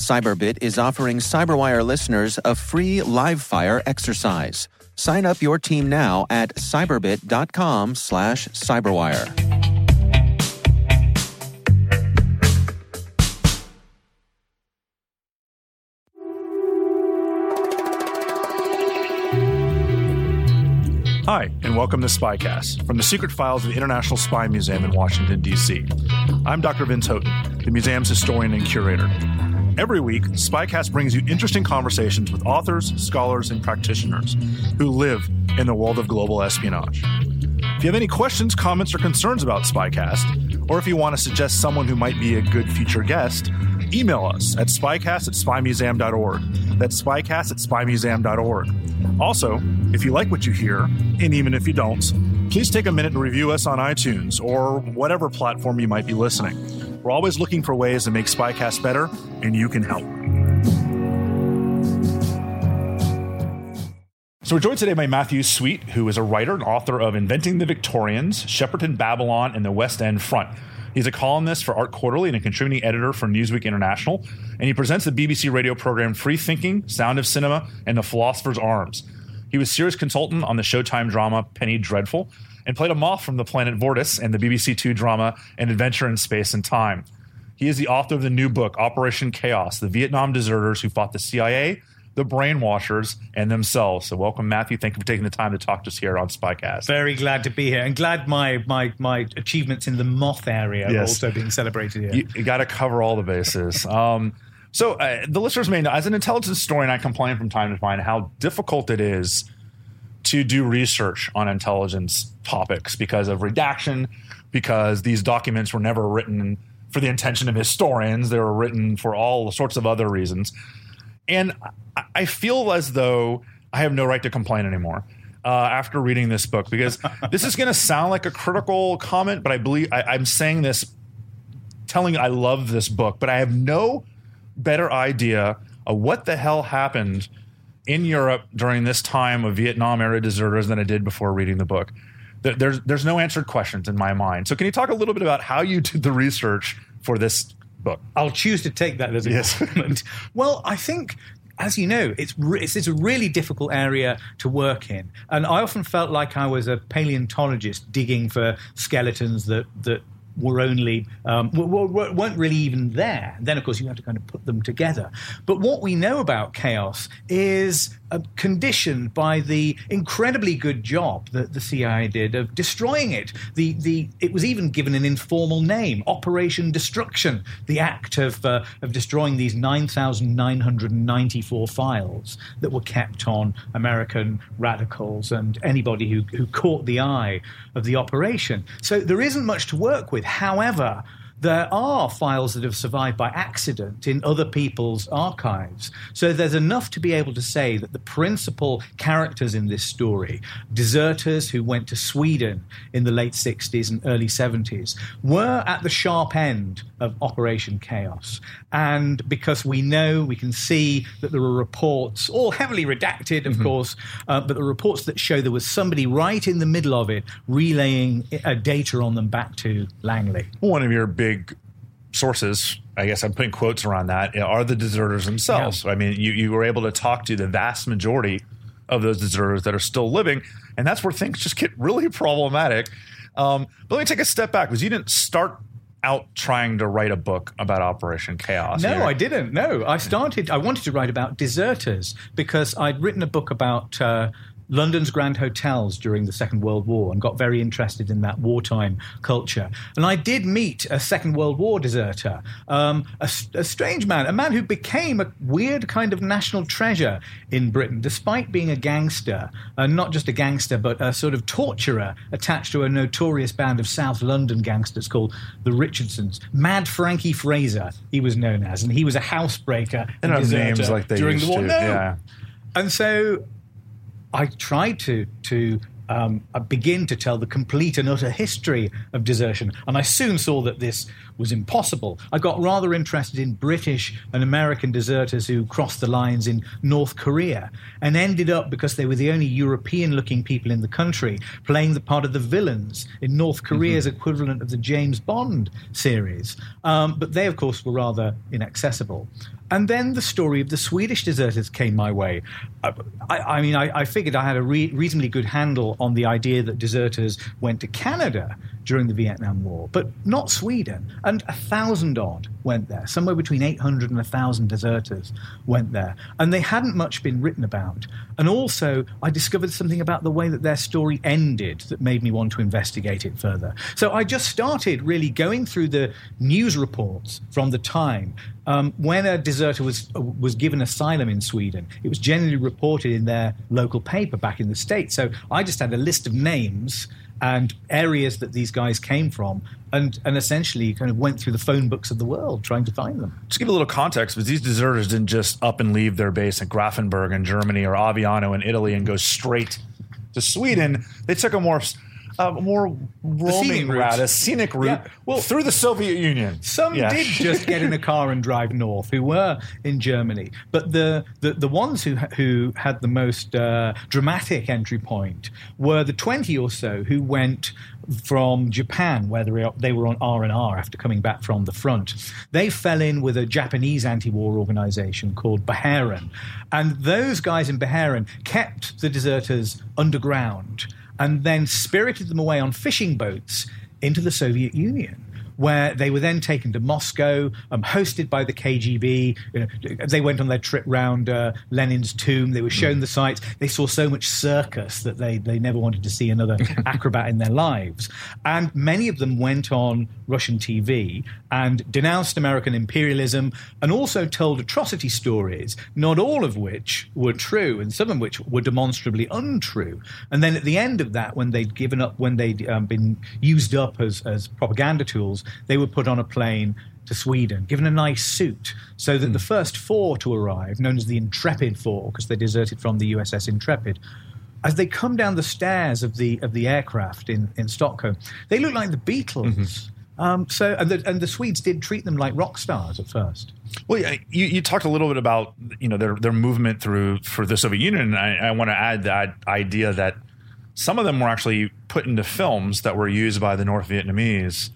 Cyberbit is offering Cyberwire listeners a free live fire exercise. Sign up your team now at cyberbit.com slash cyberwire. Hi, and welcome to Spycast from the secret files of the International Spy Museum in Washington, D.C. I'm Dr. Vince Houghton, the museum's historian and curator. Every week, Spycast brings you interesting conversations with authors, scholars, and practitioners who live in the world of global espionage. If you have any questions, comments, or concerns about Spycast, or if you want to suggest someone who might be a good future guest, email us at spycast at spymuseum.org. That's spycast at spymuseum.org. Also, if you like what you hear, and even if you don't, please take a minute to review us on iTunes or whatever platform you might be listening. We're always looking for ways to make Spycast better, and you can help. So we're joined today by Matthew Sweet, who is a writer and author of Inventing the Victorians, Shepperton Babylon, and the West End Front. He's a columnist for Art Quarterly and a contributing editor for Newsweek International, and he presents the BBC radio program Free Thinking, Sound of Cinema, and The Philosopher's Arms. He was series consultant on the Showtime drama Penny Dreadful, and played a moth from the planet Vortis in the BBC Two drama An Adventure in Space and Time. He is the author of the new book, Operation Chaos The Vietnam Deserters Who Fought the CIA, the Brainwashers, and Themselves. So, welcome, Matthew. Thank you for taking the time to talk to us here on Spycast. Very glad to be here, and glad my my, my achievements in the moth area yes. are also being celebrated here. You, you got to cover all the bases. Um, so, uh, the listeners may know, as an intelligence historian, I complain from time to time how difficult it is to do research on intelligence topics because of redaction, because these documents were never written for the intention of historians. They were written for all sorts of other reasons. And I feel as though I have no right to complain anymore. Uh, after reading this book, because this is going to sound like a critical comment, but I believe I, I'm saying this, telling I love this book, but I have no better idea of what the hell happened in Europe during this time of Vietnam era deserters than I did before reading the book. There's there's no answered questions in my mind. So can you talk a little bit about how you did the research for this book? I'll choose to take that as a yes. compliment. well, I think as you know, it's, re- it's, it's a really difficult area to work in, and I often felt like I was a paleontologist digging for skeletons that that were only um, weren't really even there. And then, of course, you have to kind of put them together. But what we know about chaos is conditioned by the incredibly good job that the CIA did of destroying it. The the it was even given an informal name, Operation Destruction, the act of uh, of destroying these nine thousand nine hundred ninety four files that were kept on American radicals and anybody who who caught the eye of the operation. So there isn't much to work with. However, there are files that have survived by accident in other people's archives. So there's enough to be able to say that the principal characters in this story, deserters who went to Sweden in the late 60s and early 70s, were at the sharp end of Operation Chaos. And because we know, we can see that there are reports, all heavily redacted, of mm-hmm. course, uh, but the reports that show there was somebody right in the middle of it relaying uh, data on them back to Langley. One of your big big sources, I guess I'm putting quotes around that, are the deserters themselves. Yeah. I mean, you, you were able to talk to the vast majority of those deserters that are still living, and that's where things just get really problematic. Um, but let me take a step back because you didn't start out trying to write a book about Operation Chaos. No, here. I didn't. No, I started. I wanted to write about deserters because I'd written a book about. Uh, London's grand hotels during the Second World War and got very interested in that wartime culture. And I did meet a Second World War deserter, um, a, a strange man, a man who became a weird kind of national treasure in Britain, despite being a gangster, uh, not just a gangster, but a sort of torturer attached to a notorious band of South London gangsters called the Richardsons. Mad Frankie Fraser, he was known as, and he was a housebreaker And names like they during used the war. to, No. yeah. And so I tried to to um, uh, begin to tell the complete and utter history of desertion, and I soon saw that this was impossible. I got rather interested in British and American deserters who crossed the lines in North Korea, and ended up because they were the only European-looking people in the country playing the part of the villains in North Korea's equivalent of the James Bond series. Um, but they, of course, were rather inaccessible. And then the story of the Swedish deserters came my way. I, I, I mean, I, I figured I had a re- reasonably good handle on the idea that deserters went to Canada during the Vietnam War, but not Sweden. And a thousand odd went there. Somewhere between 800 and a thousand deserters went there. And they hadn't much been written about. And also, I discovered something about the way that their story ended that made me want to investigate it further. So I just started really going through the news reports from the time um, when a deserter was was given asylum in Sweden, it was generally reported in their local paper back in the states. So I just had a list of names and areas that these guys came from, and and essentially kind of went through the phone books of the world trying to find them. Just give a little context, because these deserters didn't just up and leave their base at Grafenberg in Germany or Aviano in Italy and go straight to Sweden. They took a more a more roaming route. a scenic route Yeah, well- through the Soviet Union. Some Yeah. did just get in a car and drive north, who were in Germany. But the the, the ones who who had the most uh, dramatic entry point were the twenty or so who went from Japan, where they were, on R and R after coming back from the front. They fell in with a Japanese anti-war organization called Beheiren, and those guys in Beheiren kept the deserters underground and then spirited them away on fishing boats into the Soviet Union. Where they were then taken to Moscow, um, hosted by the KGB. You know, they went on their trip round uh, Lenin's tomb. They were shown the sights. They saw so much circus that they, they never wanted to see another acrobat in their lives. And many of them went on Russian TV and denounced American imperialism and also told atrocity stories, not all of which were true and some of which were demonstrably untrue. And then at the end of that, when they'd given up, when they'd um, been used up as, as propaganda tools, they were put on a plane to Sweden, given a nice suit, so that the first four to arrive, known as the Intrepid Four, because they deserted from the USS Intrepid, as they come down the stairs of the of the aircraft in, in Stockholm, they look like the Beatles. Um, so, and the, and the Swedes did treat them like rock stars at first. Well, you, you talked a little bit about you know their their movement through for the Soviet Union. And I, I want to add that idea that some of them were actually put into films that were used by the North Vietnamese.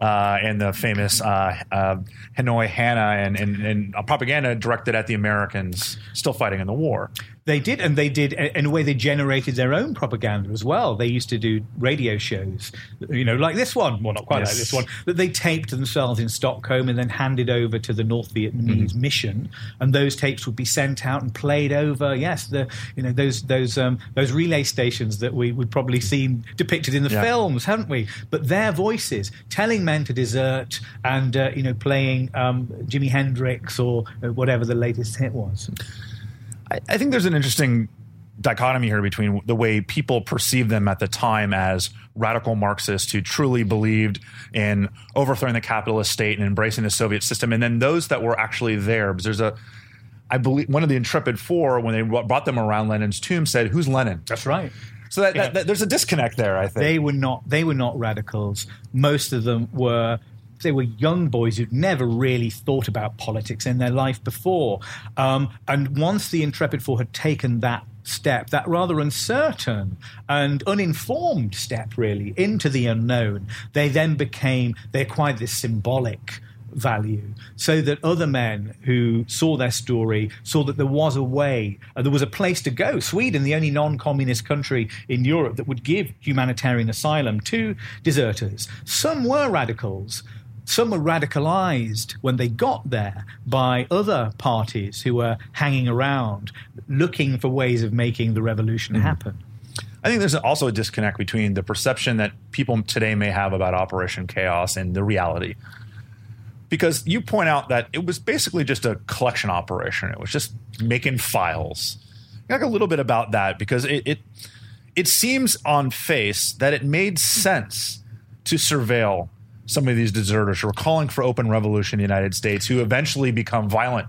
Uh, and the famous uh, uh, Hanoi Hannah and, and, and propaganda directed at the Americans still fighting in the war. They did, and they did in a way. They generated their own propaganda as well. They used to do radio shows, you know, like this one. Well, not quite Yes. like this one, that they taped themselves in Stockholm and then handed over to the North Vietnamese mission. And those tapes would be sent out and played over. Yes, the you know those those um, those relay stations that we would probably seen depicted in the Yeah. films, haven't we? But their voices telling men to desert and uh, you know playing um, Jimi Hendrix or uh, whatever the latest hit was. I, I think there's an interesting dichotomy here between the way people perceived them at the time as radical Marxists who truly believed in overthrowing the capitalist state and embracing the Soviet system, and then those that were actually there. Because there's a, I believe, one of the Intrepid Four when they brought them around Lenin's tomb said, "Who's Lenin?" That's right. So that, Yeah. that, that- there's a disconnect there. I think. they were not they were not radicals most of them were they were young boys who'd never really thought about politics in their life before um, and once the intrepid four had taken that step that rather uncertain and uninformed step really into the unknown they then became they acquired this symbolic value so that other men who saw their story saw that there was a way, uh, there was a place to go. Sweden, the only non communist country in Europe that would give humanitarian asylum to deserters. Some were radicals. Some were radicalized when they got there by other parties who were hanging around looking for ways of making the revolution mm-hmm. happen. I think there's also a disconnect between the perception that people today may have about Operation Chaos and the reality. Because you point out that it was basically just a collection operation. It was just making files. Talk a little bit about that because it, it it seems on face that it made sense to surveil some of these deserters who are calling for open revolution in the United States, who eventually become violent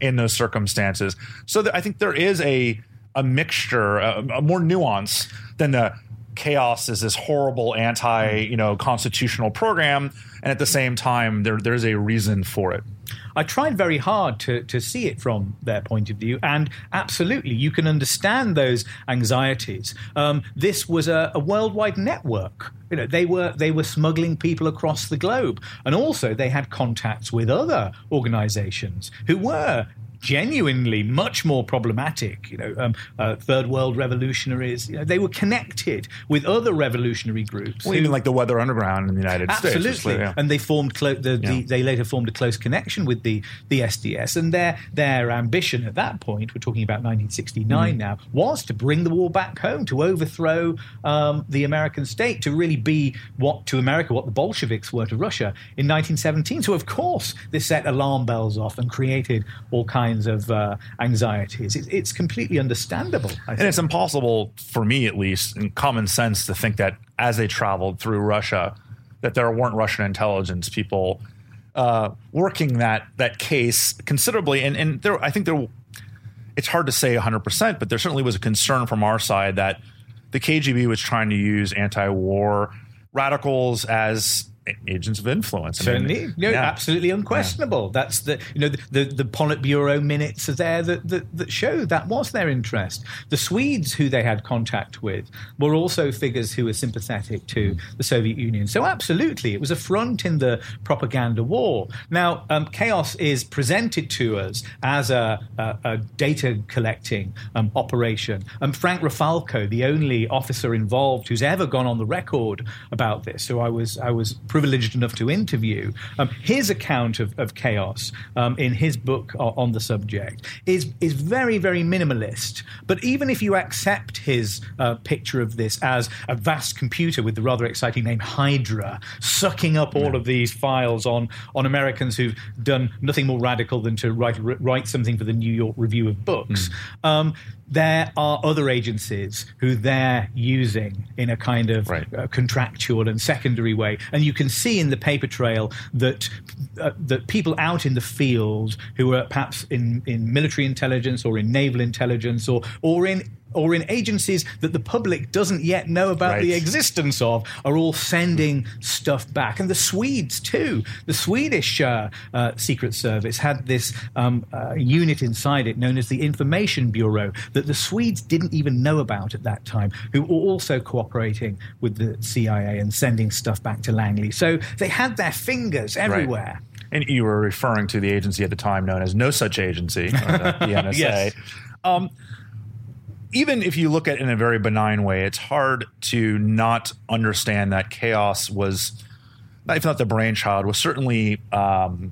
in those circumstances. So th- I think there is a a mixture, a, a more nuance than the chaos is this horrible anti you know constitutional program, and at the same time there there's a reason for it. I tried very hard to, to see it from their point of view, and absolutely, you can understand those anxieties. Um, this was a, a, worldwide network. You know, they were they were smuggling people across the globe, and also they had contacts with other organisations who were genuinely much more problematic. You know, um, uh, third world revolutionaries. You know, they were connected with other revolutionary groups. Well, who, even like the Weather Underground in the United absolutely. States, absolutely. Yeah. And they formed clo- the, yeah. the, they later formed a close connection with the the SDS. And their their ambition at that point, we're talking about 1969 mm. now, was to bring the war back home, to overthrow um, the American state, to really be what to America what the Bolsheviks were to Russia in 1917. So of course this set alarm bells off and created all kinds kinds of uh, anxieties. It's, it's, completely understandable. And it's impossible for me, at least, in common sense, to think that as they traveled through Russia, that there weren't Russian intelligence people uh, working that that case considerably. And, and there, I think there, it's hard to say 100, percent but there certainly was a concern from our side that the KGB was trying to use anti-war radicals as agents of influence. I Certainly, mean, no, yeah. absolutely unquestionable. Yeah. That's the you know the, the, the Politburo minutes are there that, that that show that was their interest. The Swedes who they had contact with were also figures who were sympathetic to the Soviet Union. So absolutely, it was a front in the propaganda war. Now, um, chaos is presented to us as a, a, a data collecting um, operation. And Frank Rafalko, the only officer involved who's ever gone on the record about this, so I was I was privileged enough to interview, um, his account of, of chaos um, in his book on the subject is is very very minimalist. But even if you accept his uh, picture of this as a vast computer with the rather exciting name Hydra, sucking up all of these files on on Americans who've done nothing more radical than to write write something for the New York Review of Books. Mm. Um, there are other agencies who they're using in a kind of right. uh, contractual and secondary way, and you can see in the paper trail that uh, that people out in the field who are perhaps in, in military intelligence or in naval intelligence or or in or in agencies that the public doesn't yet know about right. the existence of are all sending stuff back. And the Swedes, too. The Swedish uh, uh, Secret Service had this um, uh, unit inside it known as the Information Bureau that the Swedes didn't even know about at that time, who were also cooperating with the CIA and sending stuff back to Langley. So they had their fingers everywhere. Right. And you were referring to the agency at the time known as No Such Agency, the NSA. yes. Um, even if you look at it in a very benign way, it's hard to not understand that chaos was, if not the brainchild, was certainly um,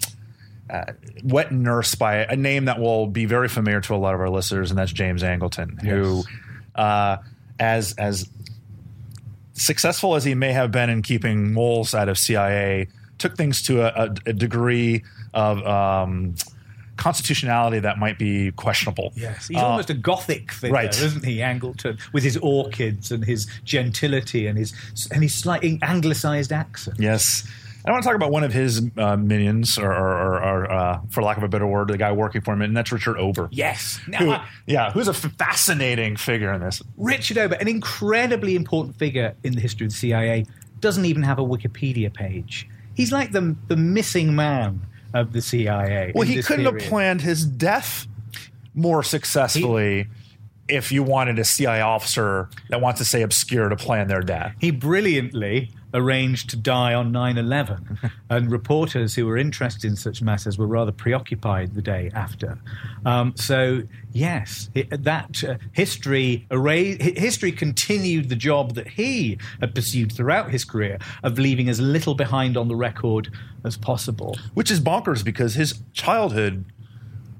uh, wet nursed by a name that will be very familiar to a lot of our listeners, and that's James Angleton, yes. who, uh, as as successful as he may have been in keeping moles out of CIA, took things to a, a, a degree of um, constitutionality that might be questionable. Yes, he's uh, almost a gothic figure, right. isn't he, Angleton, with his orchids and his gentility and his and his slightly anglicised accent. Yes. I want to talk about one of his uh, minions, or, or, or uh, for lack of a better word, the guy working for him, and that's Richard Ober. Yes, now, who, yeah, who's a fascinating figure in this. Richard Ober, an incredibly important figure in the history of the CIA, doesn't even have a Wikipedia page. He's like the the missing man of the CIA. Well, he couldn't period. have planned his death more successfully. if you wanted a CIA officer that wants to say obscure to plan their death. He brilliantly arranged to die on 9 11, and reporters who were interested in such matters were rather preoccupied the day after. Um, so, yes, it, that uh, history, array, history continued the job that he had pursued throughout his career of leaving as little behind on the record as possible. Which is bonkers because his childhood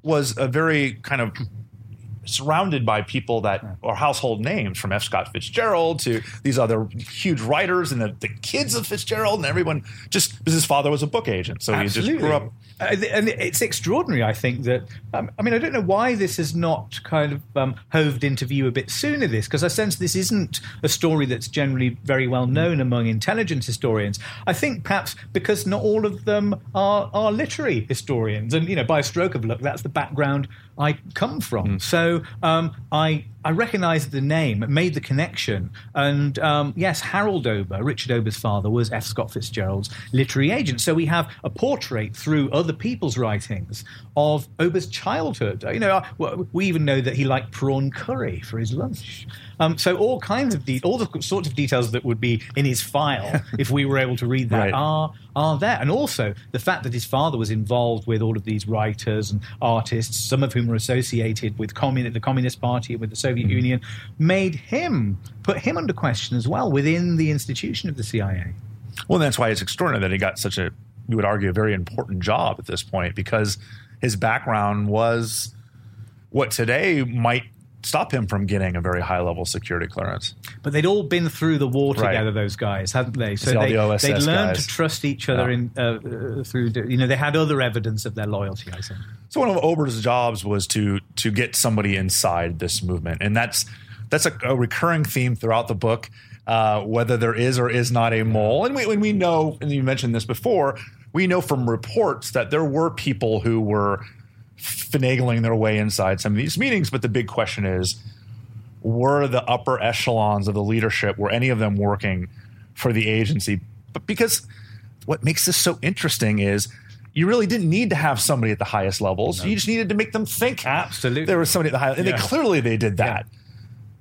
was a very kind of surrounded by people that are household names from F. Scott Fitzgerald to these other huge writers and the, the kids of Fitzgerald and everyone just because his father was a book agent. So Absolutely. he just grew up. And it's extraordinary, I think, that. Um, I mean, I don't know why this is not kind of um, hoved into view a bit sooner, this, because I sense this isn't a story that's generally very well known among intelligence historians. I think perhaps because not all of them are, are literary historians. And, you know, by a stroke of luck, that's the background I come from. Mm. So um, I I recognised the name, made the connection, and um, yes, Harold Ober, Richard Ober's father, was F. Scott Fitzgerald's literary agent. So we have a portrait through other people's writings of Ober's childhood. You know, we even know that he liked prawn curry for his lunch. Um, so all kinds of de- all the sorts of details that would be in his file if we were able to read that right. are are there, and also the fact that his father was involved with all of these writers and artists, some of whom were associated with the Communist Party and with the Soviet mm. Union, made him put him under question as well within the institution of the CIA. Well, that's why it's extraordinary that he got such a, you would argue, a very important job at this point because his background was what today might stop him from getting a very high level security clearance. But they'd all been through the war together, right. those guys, hadn't they? So they, the they'd learned guys. to trust each other yeah. in uh, uh, through. You know, they had other evidence of their loyalty. I think. So one of Ober's jobs was to to get somebody inside this movement, and that's that's a, a recurring theme throughout the book. Uh, whether there is or is not a mole, and we, when we know, and you mentioned this before, we know from reports that there were people who were finagling their way inside some of these meetings. But the big question is were the upper echelons of the leadership, were any of them working for the agency? But because what makes this so interesting is you really didn't need to have somebody at the highest levels. No. You just needed to make them think. Absolutely. There was somebody at the highest, and yeah. they, clearly they did that. Yeah.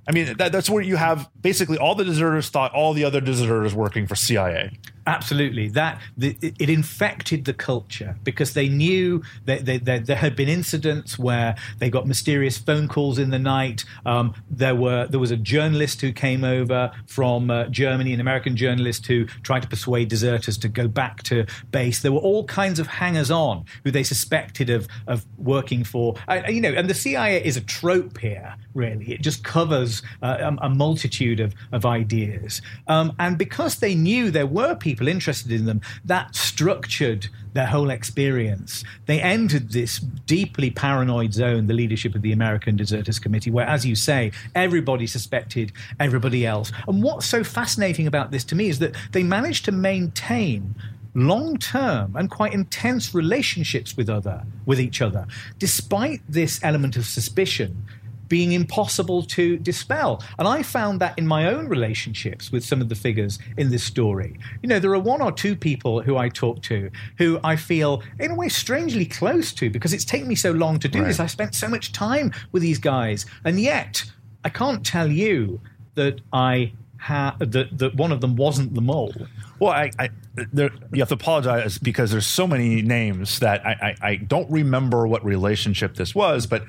I mean, that, that's where you have basically all the deserters thought all the other deserters working for CIA. Absolutely, that the, it infected the culture because they knew that they, there had been incidents where they got mysterious phone calls in the night. Um, there were there was a journalist who came over from uh, Germany, an American journalist who tried to persuade deserters to go back to base. There were all kinds of hangers-on who they suspected of of working for. Uh, you know, and the CIA is a trope here. Really, it just covers uh, a, a, multitude of of ideas, um, and because they knew there were people people interested in them, that structured their whole experience. They entered this deeply paranoid zone, the leadership of the American Deserters Committee, where, as you say, everybody suspected everybody else. And what's so fascinating about this to me is that they managed to maintain long term and quite intense relationships with other with each other despite this element of suspicion being impossible to dispel. And I found that in my own relationships with some of the figures in this story. You know, there are one or two people who I talk to who I feel, in a way, strangely close to because it's taken me so long to do right. this. I spent so much time with these guys. And yet, I can't tell you that I ha- that, that one of them wasn't the mole. Well, I, I there, you have to apologize because there's so many names that I, I, I don't remember what relationship this was, but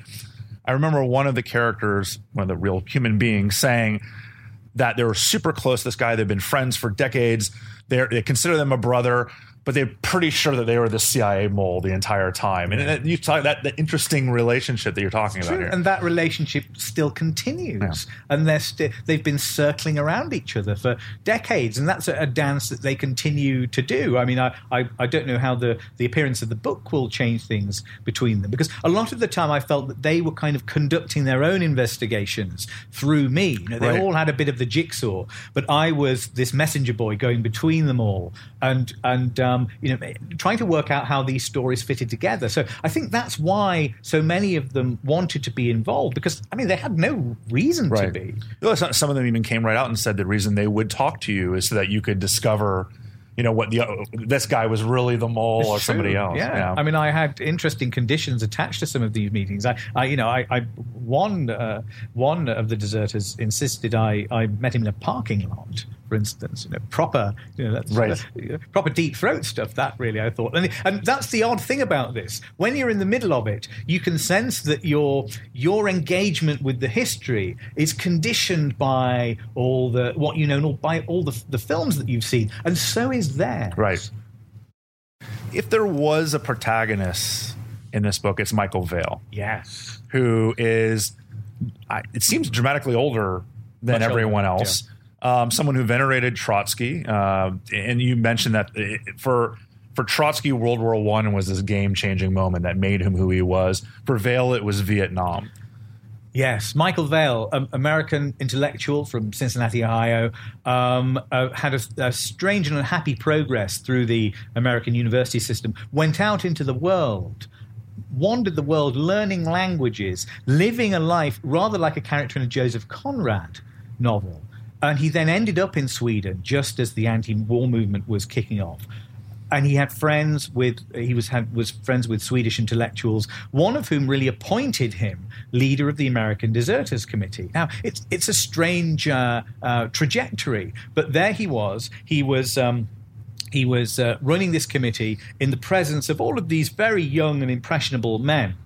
I remember one of the characters, one of the real human beings, saying that they were super close. This guy, they've been friends for decades. They're, they consider them a brother but they're pretty sure that they were the CIA mole the entire time. And, and you talk that the interesting relationship that you're talking about here, and that relationship still continues. Yeah. And they're st- they've been circling around each other for decades, and that's a, a, dance that they continue to do. I mean, I, I, I don't know how the the appearance of the book will change things between them because a lot of the time I felt that they were kind of conducting their own investigations through me. You know, they right. all had a bit of the jigsaw, but I was this messenger boy going between them all, and and um, um, you know, trying to work out how these stories fitted together. So I think that's why so many of them wanted to be involved because I mean they had no reason right. to be. Well, some of them even came right out and said the reason they would talk to you is so that you could discover you know what the this guy was really the mole It's or somebody true. else. Yeah. I mean, I had interesting conditions attached to some of these meetings. I, I you know, I, I one uh, one of the deserters insisted I, I met him in a parking lot, for instance. You know, proper, you know, that's Right. uh, proper deep throat stuff. That really, I thought, and, and that's the odd thing about this. When you're in the middle of it, you can sense that your your engagement with the history is conditioned by all the what you know, and all, by all the the films that you've seen, and so is theirs. Right. If there was a protagonist in this book, it's Michael Vale, Yes. who is, I, it seems dramatically older than Much everyone older, else. Um, someone who venerated Trotsky, uh, and you mentioned that it, for for Trotsky, World War One was this game changing moment that made him who he was. For Vale, it was Vietnam. Yes, Michael Vale, um, American intellectual from Cincinnati, Ohio, um, uh, had a, a strange and unhappy progress through the American university system. Went out into the world, wandered the world, learning languages, living a life rather like a character in a Joseph Conrad novel. And he then ended up in Sweden just as the anti-war movement was kicking off and he had friends with he was had was friends with Swedish intellectuals, one of whom really appointed him leader of the American Deserters Committee. Now it's it's a strange uh, uh, trajectory, but there he was. He was. Um, he was uh, running this committee in the presence of all of these very young and impressionable men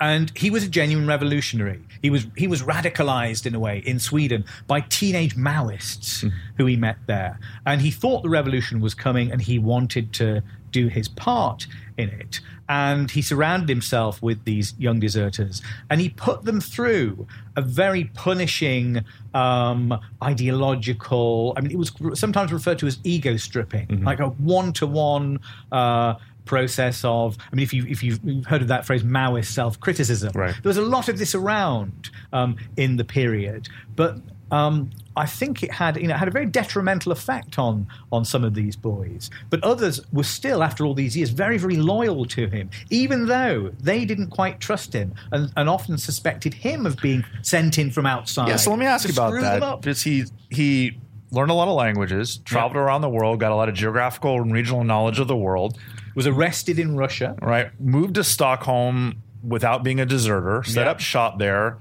and he was a genuine revolutionary. He was he was radicalized in a way in Sweden by teenage Maoists who he met there, and he thought the revolution was coming, and he wanted to do his part in it. And he surrounded himself with these young deserters, and he put them through a very punishing, um, ideological. I mean, it was sometimes referred to as ego stripping, like a one-to-one. Uh, process of I mean if you if you've heard of that phrase Maoist self-criticism Right. there was a lot of this around um, in the period but um, I think it had you know had a very detrimental effect on on some of these boys but others were still after all these years very very loyal to him even though they didn't quite trust him and, and often suspected him of being sent in from outside Yeah, so let me ask you about that. Because he he learned a lot of languages, traveled around the world, got a lot of geographical and regional knowledge of the world. Was arrested in Russia Right, moved to Stockholm without being a deserter, set Yeah. up shop there.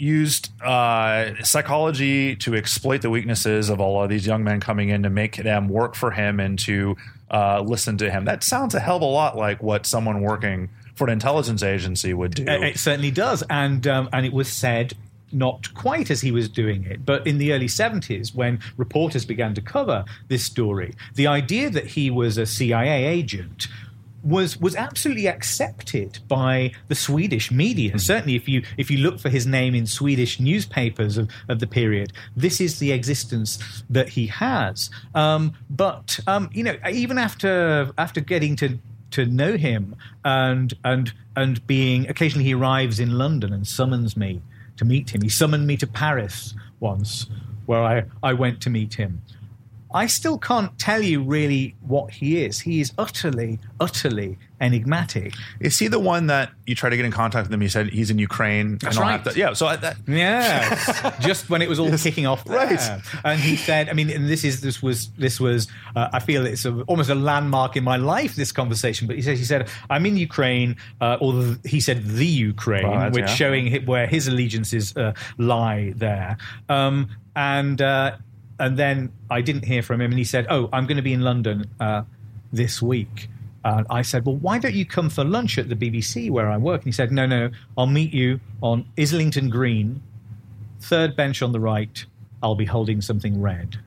Used uh, psychology to exploit the weaknesses of all of these young men coming in to make them work for him and to uh, listen to him. That sounds a hell of a lot like what someone working for an intelligence agency would do. It, it certainly does, and um, and it was said not quite as he was doing it, but in the early 70s, when reporters began to cover this story, the idea that he was a CIA agent was was absolutely accepted by the Swedish media. Certainly, if you if you look for his name in Swedish newspapers of, of the period, this is the existence that he has. Um, but um, you know, even after after getting to to know him and and and being occasionally he arrives in London and summons me to meet him. He summoned me to Paris once, where I, I went to meet him. I still can't tell you really what he is. He is utterly, utterly enigmatic. Is he the one that you try to get in contact with him? He said he's in Ukraine. That's and right. to- yeah. So I, that, Yes, just when it was all kicking off, there. Right. And he said, I mean, and this is this was this was. Uh, I feel it's a, almost a landmark in my life. This conversation, but he said he said I'm in Ukraine, uh, or the, he said the Ukraine, Right, which yeah. showing where his allegiances uh, lie there. Um, and uh, and then I didn't hear from him, and he said, "Oh, I'm going to be in London uh, this week." And I said, Well, why don't you come for lunch at the BBC where I work? And he said, No, no, I'll meet you on Islington Green, third bench on the right. I'll be holding something red.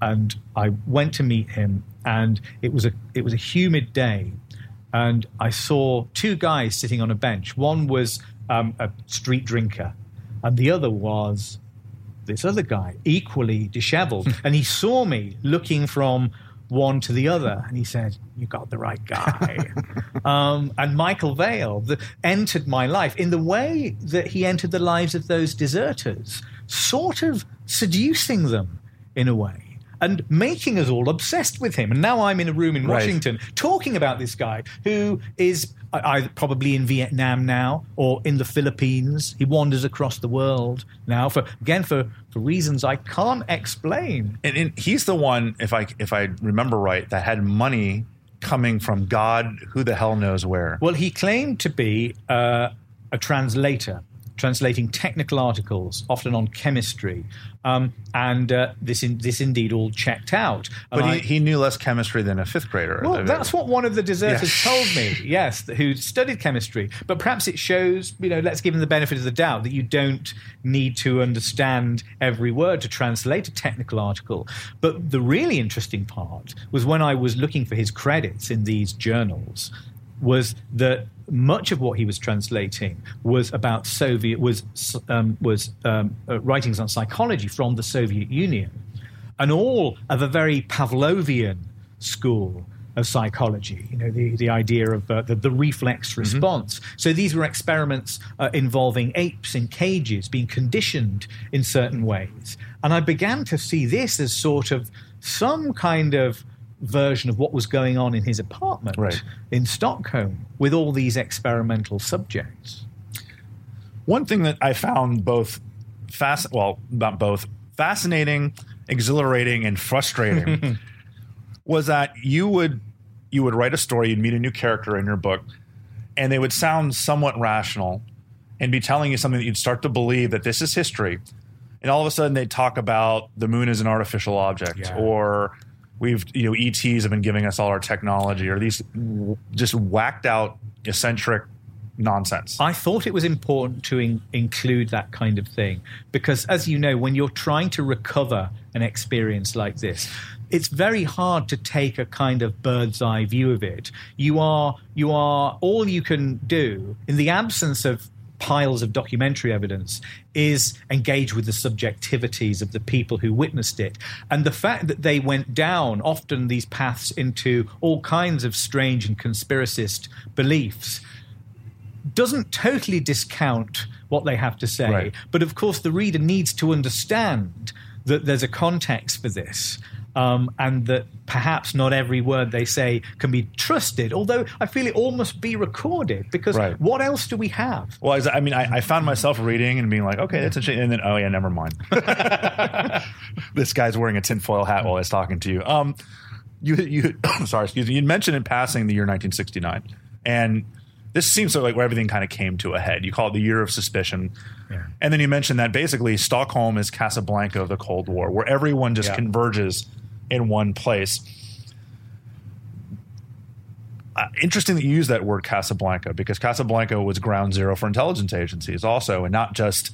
And I went to meet him, and it was a it was a humid day, and I saw two guys sitting on a bench. One was um, a street drinker, and the other was this other guy, equally disheveled. and he saw me looking from one to the other, and he said, "You got the right guy." um, and Michael Vale the, entered my life in the way that he entered the lives of those deserters, sort of seducing them in a way. and making us all obsessed with him. And now I'm in a room in Right. Washington talking about this guy who is either probably in Vietnam now or in the Philippines. He wanders across the world now for again for, for reasons I can't explain. and, and he's the one, if I if I remember right, that had money coming from God, who the hell knows where. Well, he claimed to be uh, a translator, translating technical articles, often on chemistry, um, and uh, this in, this indeed all checked out. And But I- he, he knew less chemistry than a fifth grader. Well, that's what one of the deserters Yeah. told me. Yes, who studied chemistry. But perhaps it shows, you know, let's give him the benefit of the doubt that you don't need to understand every word to translate a technical article. But the really interesting part was when I was looking for his credits in these journals, was that much of what he was translating was about Soviet was um, was um, uh, writings on psychology from the Soviet Union and all of a very Pavlovian school of psychology. You know, the, the idea of uh, the, the reflex response. So these were experiments uh, involving apes in cages being conditioned in certain ways. And I began to see this as sort of some kind of version of what was going on in his apartment Right. in Stockholm with all these experimental subjects. One thing that I found both fast, well, not both, fascinating, exhilarating, and frustrating was that you would you would write a story, you'd meet a new character in your book, and they would sound somewhat rational and be telling you something that you'd start to believe that this is history. And all of a sudden they'd talk about the moon as an artificial object Yeah. or we've you know ETs have been giving us all our technology or these just whacked out eccentric nonsense. I thought it was important to in- include that kind of thing because, as you know, when you're trying to recover an experience like this, it's very hard to take a kind of bird's eye view of it. You are, you are, all you can do in the absence of piles of documentary evidence is engage with the subjectivities of the people who witnessed it. And the fact that they went down often these paths into all kinds of strange and conspiracist beliefs doesn't totally discount what they have to say. Right. But of course, the reader needs to understand that there's a context for this. Um, and that perhaps not every word they say can be trusted, although I feel it all must be recorded because Right. what else do we have? Well, I, I mean, I, I found myself reading and being like, okay, that's interesting. And then, oh, yeah, never mind. this guy's wearing a tinfoil hat while he's talking to you. Um, you, you, sorry, excuse me. You mentioned in passing the year 1969. And this seems like where everything kind of came to a head. You call it the year of suspicion. Yeah. And then you mentioned that basically Stockholm is Casablanca of the Cold War, where everyone just Yeah. converges in one place. Uh, interesting that you use that word Casablanca because Casablanca was ground zero for intelligence agencies also, and not just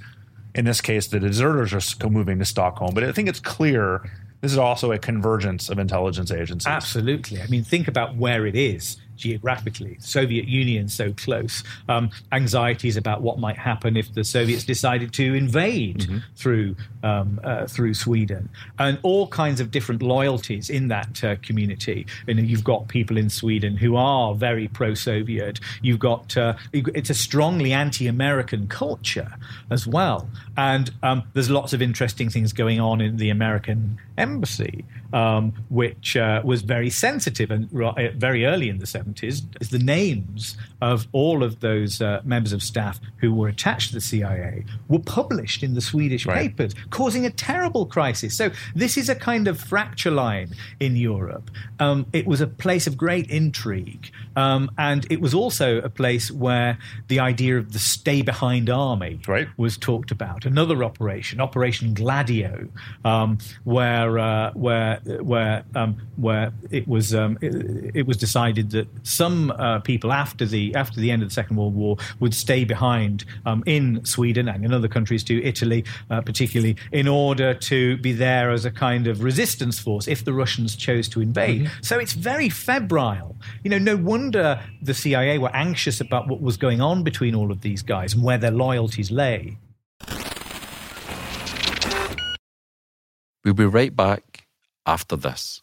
in this case the deserters are moving to Stockholm. But I think it's clear this is also a convergence of intelligence agencies. Absolutely. I mean, think about where it is geographically. Soviet Union so close. Um, anxieties about what might happen if the Soviets decided to invade through um, uh, through Sweden, and all kinds of different loyalties in that uh, community. You know, you've got people in Sweden who are very pro-Soviet. You've got uh, it's a strongly anti-American culture as well, and um, there's lots of interesting things going on in the American embassy, um, which uh, was very sensitive and uh, very early in the 70s. Is the names of all of those uh, members of staff who were attached to the CIA were published in the Swedish Right. papers, causing a terrible crisis. So this is a kind of fracture line in Europe. Um, it was a place of great intrigue, um, and it was also a place where the idea of the stay behind army Right. was talked about. Another operation, Operation Gladio, um, where uh, where where um, where it was um, it, it was decided that some uh, people after the after the end of the Second World War would stay behind um, in Sweden and in other countries too, Italy uh, particularly, in order to be there as a kind of resistance force if the Russians chose to invade. So it's very febrile. You know, no wonder the CIA were anxious about what was going on between all of these guys and where their loyalties lay. We'll be right back after this.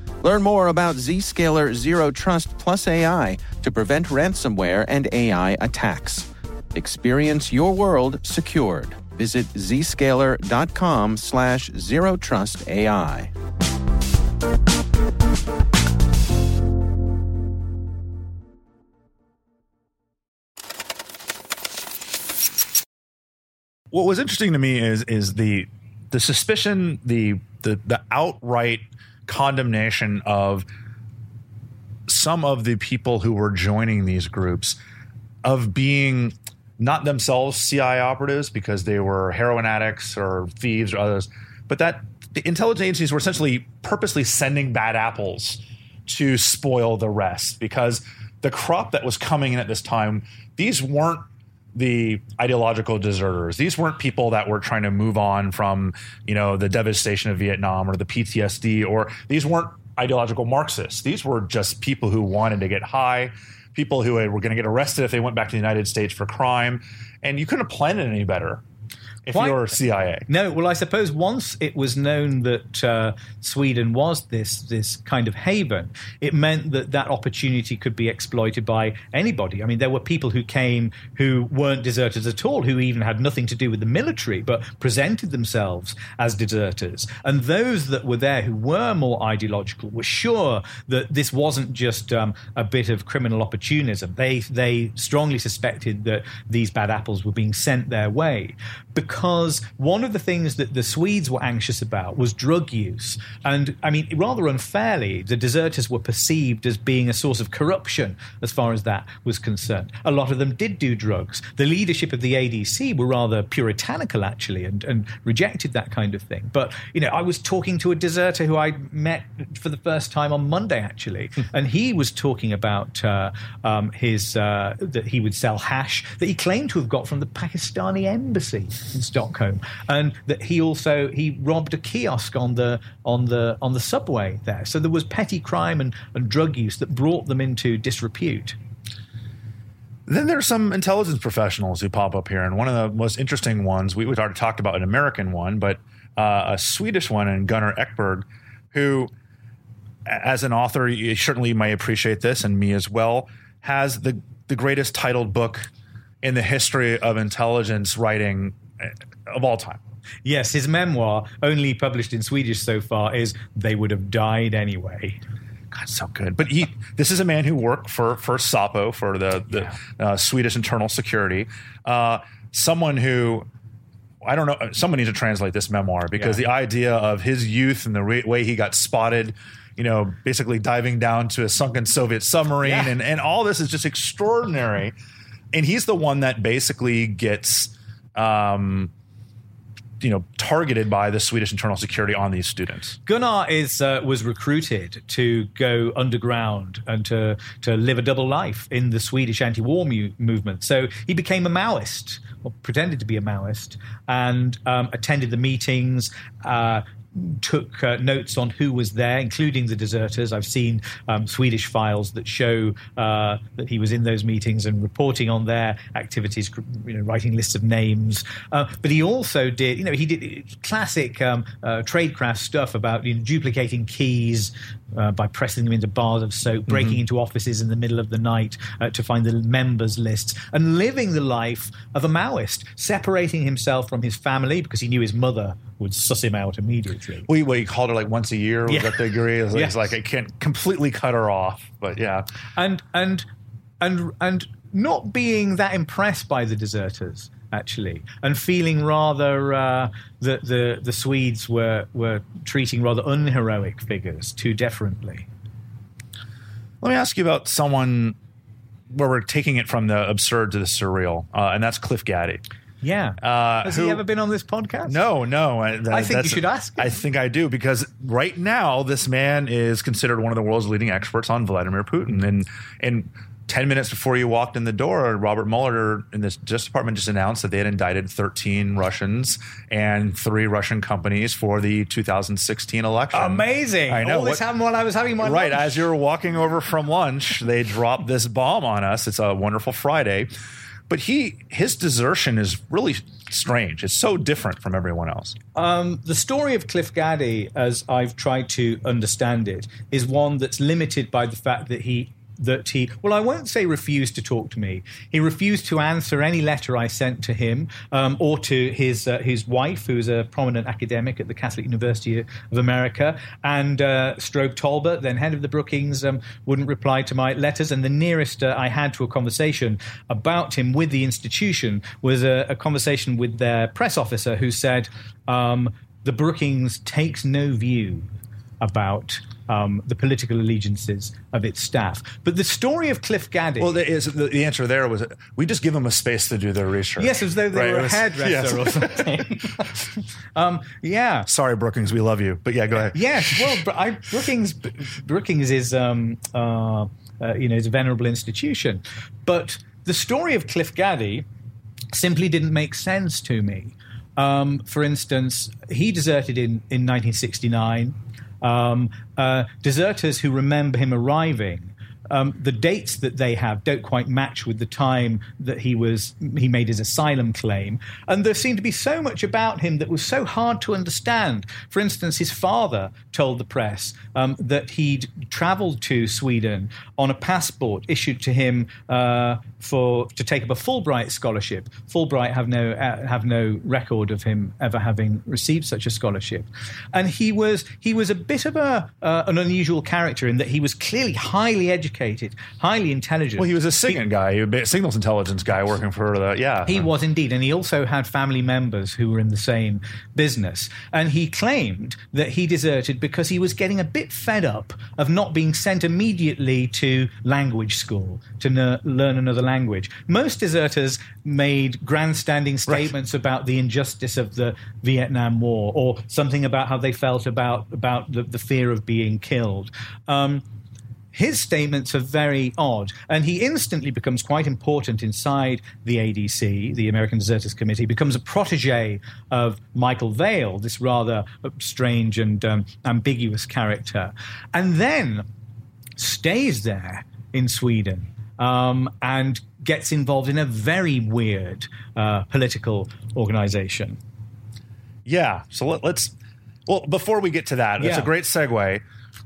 Learn more about Zscaler Zero Trust Plus AI to prevent ransomware and AI attacks. Experience your world secured. Visit zscaler.com slash zero trust AI. what was interesting to me is is the the suspicion, the the the outright condemnation of some of the people who were joining these groups of being not themselves CI operatives because they were heroin addicts or thieves or others, but that the intelligence agencies were essentially purposely sending bad apples to spoil the rest because the crop that was coming in at this time, these weren't the ideological deserters. These weren't people that were trying to move on from, you know, the devastation of Vietnam or the PTSD, or these weren't ideological Marxists. These were just people who wanted to get high, people who were going to get arrested if they went back to the United States for crime. And you couldn't have planned it any better if Why- you're CIA. No, well, I suppose once it was known that uh, Sweden was this this kind of haven, it meant that that opportunity could be exploited by anybody. I mean, there were people who came who weren't deserters at all, who even had nothing to do with the military, but presented themselves as deserters. And those that were there who were more ideological were sure that this wasn't just um, a bit of criminal opportunism. They they strongly suspected that these bad apples were being sent their way because one of the things that the Swedes were anxious about was drug use. And I mean, rather unfairly, the deserters were perceived as being a source of corruption as far as that was concerned. A lot of them did do drugs. The leadership of the ADC were rather puritanical, actually, and, and rejected that kind of thing. But, you know, I was talking to a deserter who I met for the first time on Monday, actually, and he was talking about uh, um, his, uh, that he would sell hash that he claimed to have got from the Pakistani embassy in Stockholm, and that he also he robbed a kiosk on the on the on the subway there. So there was petty crime and, and drug use that brought them into disrepute. Then there are some intelligence professionals who pop up here, and one of the most interesting ones we, we've already talked about an American one, but uh, a Swedish one, and Gunnar Ekberg, who, as an author, you certainly may appreciate this, and me as well, has the the greatest titled book in the history of intelligence writing of all time. Yes, his memoir, only published in Swedish so far, is "They Would Have Died Anyway." God, so good. But he, this is a man who worked for for Sapo for the the uh, Swedish Internal Security. Uh, someone who. I don't know. Someone needs to translate this memoir because Yeah. the idea of his youth and the re- way he got spotted, you know, basically diving down to a sunken Soviet submarine Yeah. and, and all this is just extraordinary. And he's the one that basically gets, um, you know, targeted by the Swedish internal security on these students. Gunnar is uh, was recruited to go underground and to to live a double life in the Swedish anti-war mu- movement. So he became a Maoist, or pretended to be a Maoist, and um, attended the meetings. Uh, Took uh, notes on who was there, including the deserters. I've seen um, Swedish files that show uh, that he was in those meetings and reporting on their activities, you know, writing lists of names. Uh, but he also did, you know, he did classic um, uh, tradecraft stuff about you know, duplicating keys uh, by pressing them into bars of soap, breaking into offices in the middle of the night uh, to find the members' lists, and living the life of a Maoist, separating himself from his family because he knew his mother would suss him out immediately. We we called her like once a year. Was Yeah. that the agree? It's, Yes. like I can't completely cut her off, but yeah. and and and and not being that impressed by the deserters actually and feeling rather uh, that the the Swedes were were treating rather unheroic figures too deferently. Let me ask you about someone where we're taking it from the absurd to the surreal, uh, and that's Cliff Gaddy. Yeah. Uh, Has who- he ever been on this podcast? No, no. I, that- I think you should ask him. I think I do because right now this man is considered one of the world's leading experts on Vladimir Putin, and and 10 minutes before you walked in the door, Robert Mueller in this Justice Department just announced that they had indicted 13 Russians and three Russian companies for the 2016 election. Amazing! I know. All this What- happened while I was having my right lunch. as you're walking over from lunch they dropped this bomb on us it's a wonderful friday but he his desertion is really strange. It's so different from everyone else. Um, the story of Cliff Gaddy, as I've tried to understand it, is one that's limited by the fact that he that he well, I won't say refused to talk to me. He refused to answer any letter I sent to him um, or to his uh, his wife, who is a prominent academic at the Catholic University of America, and uh, Strobe Talbott, then head of the Brookings, um, wouldn't reply to my letters. And the nearest uh, I had to a conversation about him with the institution was a, a conversation with their press officer, who said um, the Brookings takes no view about um, the political allegiances of its staff. But the story of Cliff Gaddy. well the, is, the, the answer there was we just give them a space to do their research Yes, as though they Right, were it a hairdresser yes. or something. um, yeah. sorry brookings we love you but yeah go ahead Yes, well, I, Brookings Brookings is um, uh, uh, you know is a venerable institution, but the story of Cliff Gaddy simply didn't make sense to me. Um, for instance, he deserted in in 1969. Um, uh, deserters who remember him arriving. Um, the dates that they have don't quite match with the time that he was he made his asylum claim, and there seemed to be so much about him that was so hard to understand. For instance, his father told the press um, that he'd travelled to Sweden on a passport issued to him uh, for to take up a Fulbright scholarship. Fulbright have no uh, have no record of him ever having received such a scholarship, and he was he was a bit of a uh, an unusual character in that he was clearly highly educated, highly intelligent. well he was a SIGINT guy he was a signals intelligence guy working for the yeah He was indeed, and he also had family members who were in the same business. And he claimed that he deserted because he was getting a bit fed up of not being sent immediately to language school to ner- learn another language. Most deserters made grandstanding statements about the injustice of the Vietnam War or something about how they felt about about the, the fear of being killed. Um, his statements are very odd, and he instantly becomes quite important inside the ADC, the American Deserters Committee, becomes a protege of Michael Vale, this rather strange and um, ambiguous character, and then stays there in Sweden. Um, and gets involved in a very weird uh, political organization. Yeah. So let, us Well, before we get to that, it's Yeah. a great segue.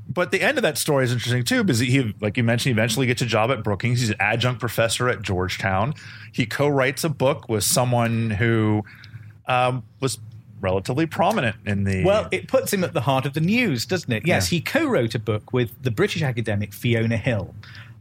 But the end of that story is interesting too, because he, like you mentioned, he eventually gets a job at Brookings. He's an adjunct professor at Georgetown. He co-writes a book with someone who um, was relatively prominent in the. Well, it puts him at the heart of the news, doesn't it? Yes, Yeah. he co wrote a book with the British academic Fiona Hill.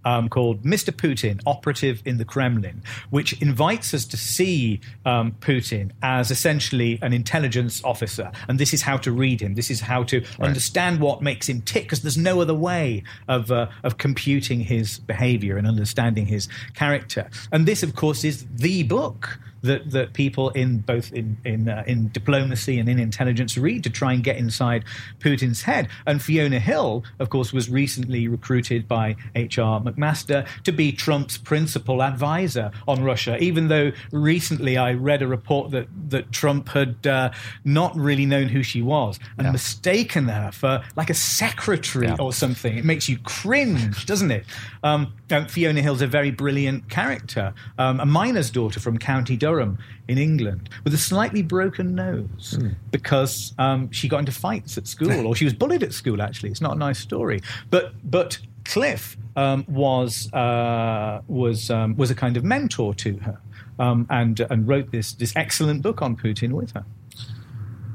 Um, called Mr. Putin, Operative in the Kremlin, which invites us to see um, Putin as essentially an intelligence officer. And this is how to read him. This is how to understand what makes him tick, because there's no other way of, uh, of computing his behavior and understanding his character. And this, of course, is the book that, that people in both in in, uh, in diplomacy and in intelligence read to try and get inside Putin's head. And Fiona Hill, of course, was recently recruited by H.R. McMaster to be Trump's principal advisor on Russia. Even though recently I read a report that that Trump had uh, not really known who she was and mistaken her for like a secretary Yeah. or something. It makes you cringe, doesn't it? Um, Fiona Hill's a very brilliant character, um, a miner's daughter from County Durham in England, with a slightly broken nose because um, she got into fights at school, or she was bullied at school. Actually, it's not a nice story. But but Cliff um, was uh, was um, was a kind of mentor to her. Um, and and wrote this this excellent book on Putin with her.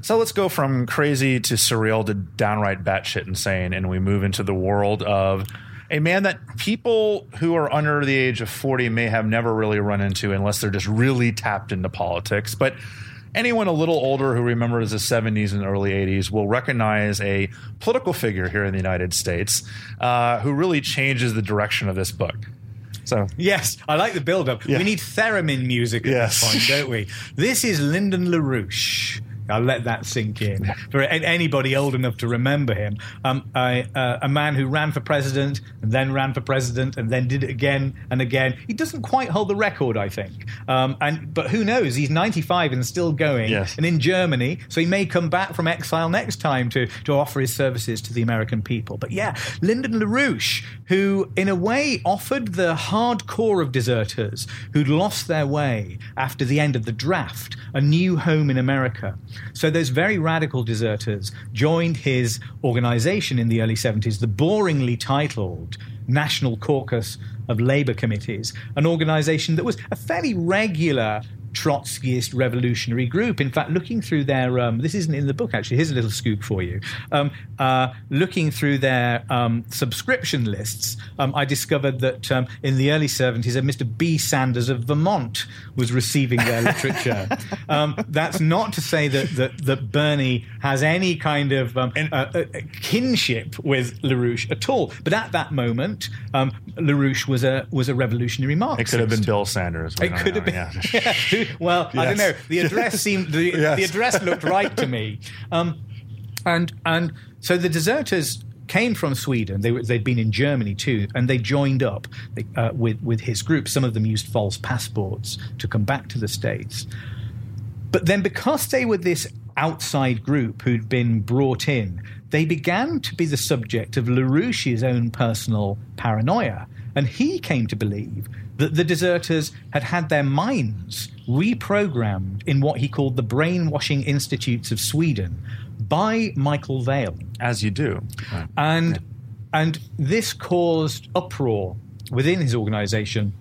So let's go from crazy to surreal to downright batshit insane, and we move into the world of a man that people who are under the age of 40 may have never really run into unless they're just really tapped into politics. But anyone a little older who remembers the 70s and early 80s will recognize a political figure here in the United States uh, who really changes the direction of this book. So Yes, I like the build up. Yeah. We need theremin music at Yes. this point, don't we? This is Lyndon LaRouche. I'll let that sink in. For anybody old enough to remember him, um, a, a, man who ran for president and then ran for president and then did it again and again. He doesn't quite hold the record, I think. Um, and but who knows? He's 95 and still going. Yes. And in Germany, so he may come back from exile next time to to offer his services to the American people. But yeah, Lyndon LaRouche, who in a way offered the hardcore of deserters who'd lost their way after the end of the draft a new home in America. So those very radical deserters joined his organization in the early 70s, the boringly titled National Caucus of Labor Committees, an organization that was a fairly regular Trotskyist revolutionary group. In fact, looking through their um, this isn't in the book actually. Here's a little scoop for you. Um, uh, looking through their um, subscription lists, um, I discovered that um, in the early 70s, a Mr. B. Sanders of Vermont was receiving their literature. Um, that's not to say that, that, that Bernie has any kind of uh, uh, kinship with LaRouche at all. But at that moment, LaRouche was a was a revolutionary Marxist. It could have been Bill Sanders. It could have been. Yeah. well, yes. I don't know. The address seemed the, yes. the address looked right to me. Um, and and so the deserters came from Sweden. They they'd been in Germany too, and they joined up uh, with with his group. Some of them used false passports to come back to the states. But then, because they were this outside group who'd been brought in, they began to be the subject of LaRouche's own personal paranoia. And he came to believe that the deserters had had their minds reprogrammed in what he called the brainwashing institutes of Sweden by Michael Vale. As you do. Right. And, yeah. and this caused uproar within his organization.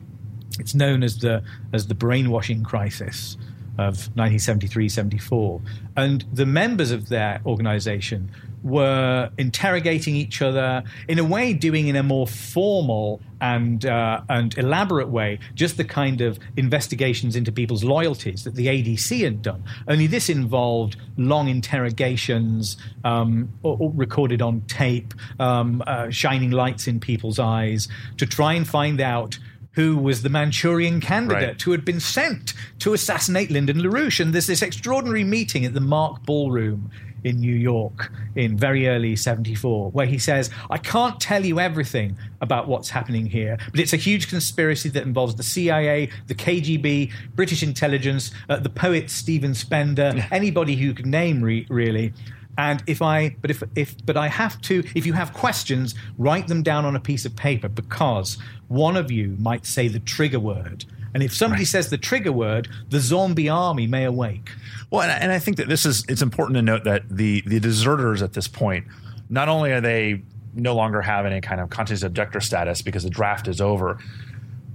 It's known as the, as the brainwashing crisis of 1973-74 and the members of their organization were interrogating each other in a way doing in a more formal and uh, and elaborate way just the kind of investigations into people's loyalties that the ADC had done only this involved long interrogations um, or, or recorded on tape um, uh, shining lights in people's eyes to try and find out who was the Manchurian candidate right. who had been sent to assassinate Lyndon LaRouche. And there's this extraordinary meeting at the Mark Ballroom in New York in very early 74, where he says, I can't tell you everything about what's happening here, but it's a huge conspiracy that involves the CIA, the KGB, British intelligence, uh, the poet Stephen Spender, anybody who could name re- really. And if I, but if, if, but I have to, if you have questions, write them down on a piece of paper because one of you might say the trigger word. And if somebody right. says the trigger word, the zombie army may awake. Well, and, and I think that this is, it's important to note that the, the deserters at this point, not only are they no longer have any kind of conscious objector status because the draft is over,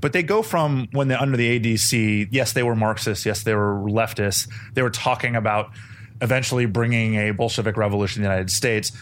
but they go from when they're under the ADC, yes, they were Marxists, yes, they were leftists, they were talking about eventually bringing a Bolshevik revolution in the United States.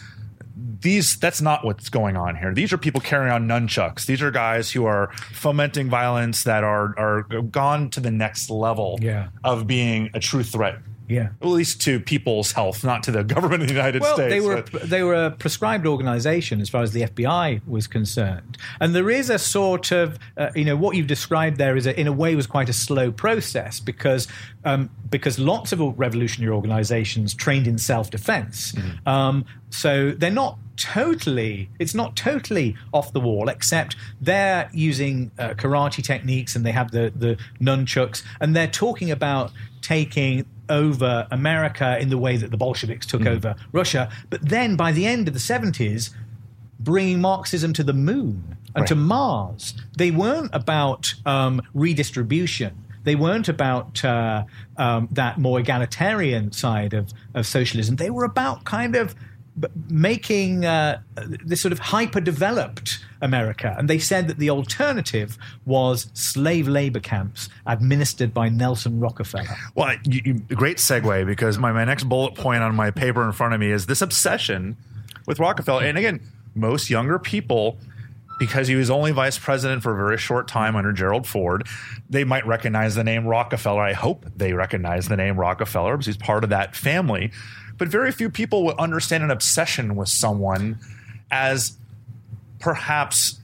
These that's not what's going on here. These are people carrying on nunchucks. These are guys who are fomenting violence that are are gone to the next level yeah. of being a true threat yeah, at least to people's health, not to the government of the United well, States. they were they were a prescribed organisation as far as the FBI was concerned, and there is a sort of uh, you know what you've described there is a, in a way was quite a slow process because um, because lots of revolutionary organisations trained in self defence, mm-hmm. um, so they're not totally it's not totally off the wall except they're using uh, karate techniques and they have the the nunchucks and they're talking about taking over America in the way that the Bolsheviks took mm. over Russia. But then by the end of the 70s, bringing Marxism to the moon and right. to Mars. They weren't about um, redistribution. They weren't about uh, um, that more egalitarian side of, of socialism. They were about kind of making uh, this sort of hyper developed America. And they said that the alternative was slave labor camps administered by Nelson Rockefeller. Well, you, you, great segue because my, my next bullet point on my paper in front of me is this obsession with Rockefeller. And again, most younger people because he was only vice president for a very short time under Gerald Ford, they might recognize the name Rockefeller. I hope they recognize the name Rockefeller because he's part of that family but very few people would understand an obsession with someone as perhaps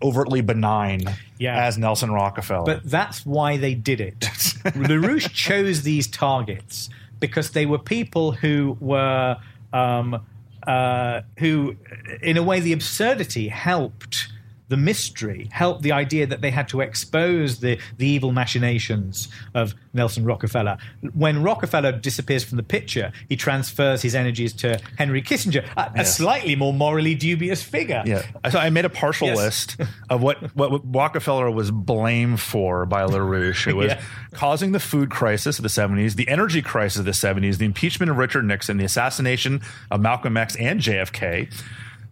overtly benign yeah. as Nelson Rockefeller. But that's why they did it. LaRouche chose these targets because they were people who were um, uh, who, in a way, the absurdity helped the mystery, helped the idea that they had to expose the, the evil machinations of Nelson Rockefeller. When Rockefeller disappears from the picture, he transfers his energies to Henry Kissinger, a, a slightly more morally dubious figure. Yeah. So I made a partial Yes. list of what, what Rockefeller was blamed for by LaRouche. It was Yeah. causing the food crisis of the 70s, the energy crisis of the 70s, the impeachment of Richard Nixon, the assassination of Malcolm X and JFK,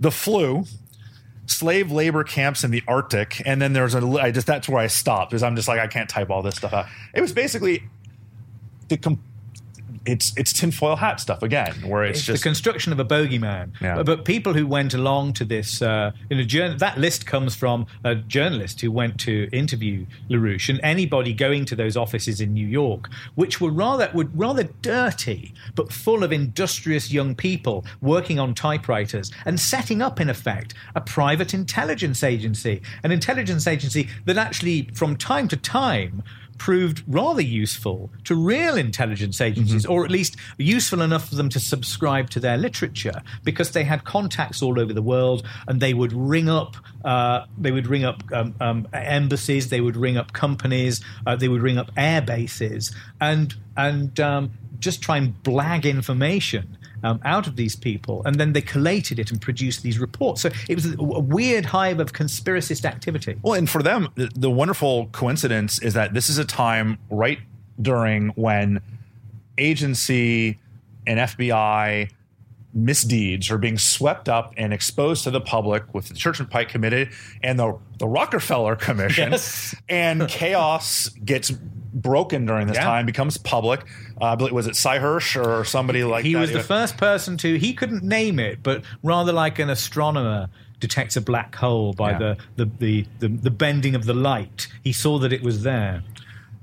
the flu, slave labor camps in the Arctic, and then there's a I just that's where I stopped because I'm just like I can't type all this stuff out. It was basically the it's it's tinfoil hat stuff again, where it's, It's just the construction of a bogeyman. Yeah. But, people who went along to this, uh, in a jour- that list comes from a journalist who went to interview LaRouche, and anybody going to those offices in New York, which were rather were rather dirty, but full of industrious young people working on typewriters and setting up, in effect, a private intelligence agency, an intelligence agency that actually, from time to time, proved rather useful to real intelligence agencies, or at least useful enough for them to subscribe to their literature, because they had contacts all over the world, and they would ring up, uh, they would ring up um, um, embassies, they would ring up companies, uh, they would ring up air bases, and and um, just try and blag information. Um, out of these people, and then they collated it and produced these reports. So it was a, weird hive of conspiracist activity. Well, and for them, the, the wonderful coincidence is that this is a time right during when agency and FBI misdeeds are being swept up and exposed to the public with the Church and Pike Committee and the, the Rockefeller Commission. Yes. And chaos gets broken during this Yeah. time, becomes public. Uh, I believe, was it Sy Hersh or somebody like he that? was the first person to he couldn't name it but rather like an astronomer detects a black hole by Yeah. the, the, the, the, the bending of the light he saw that it was there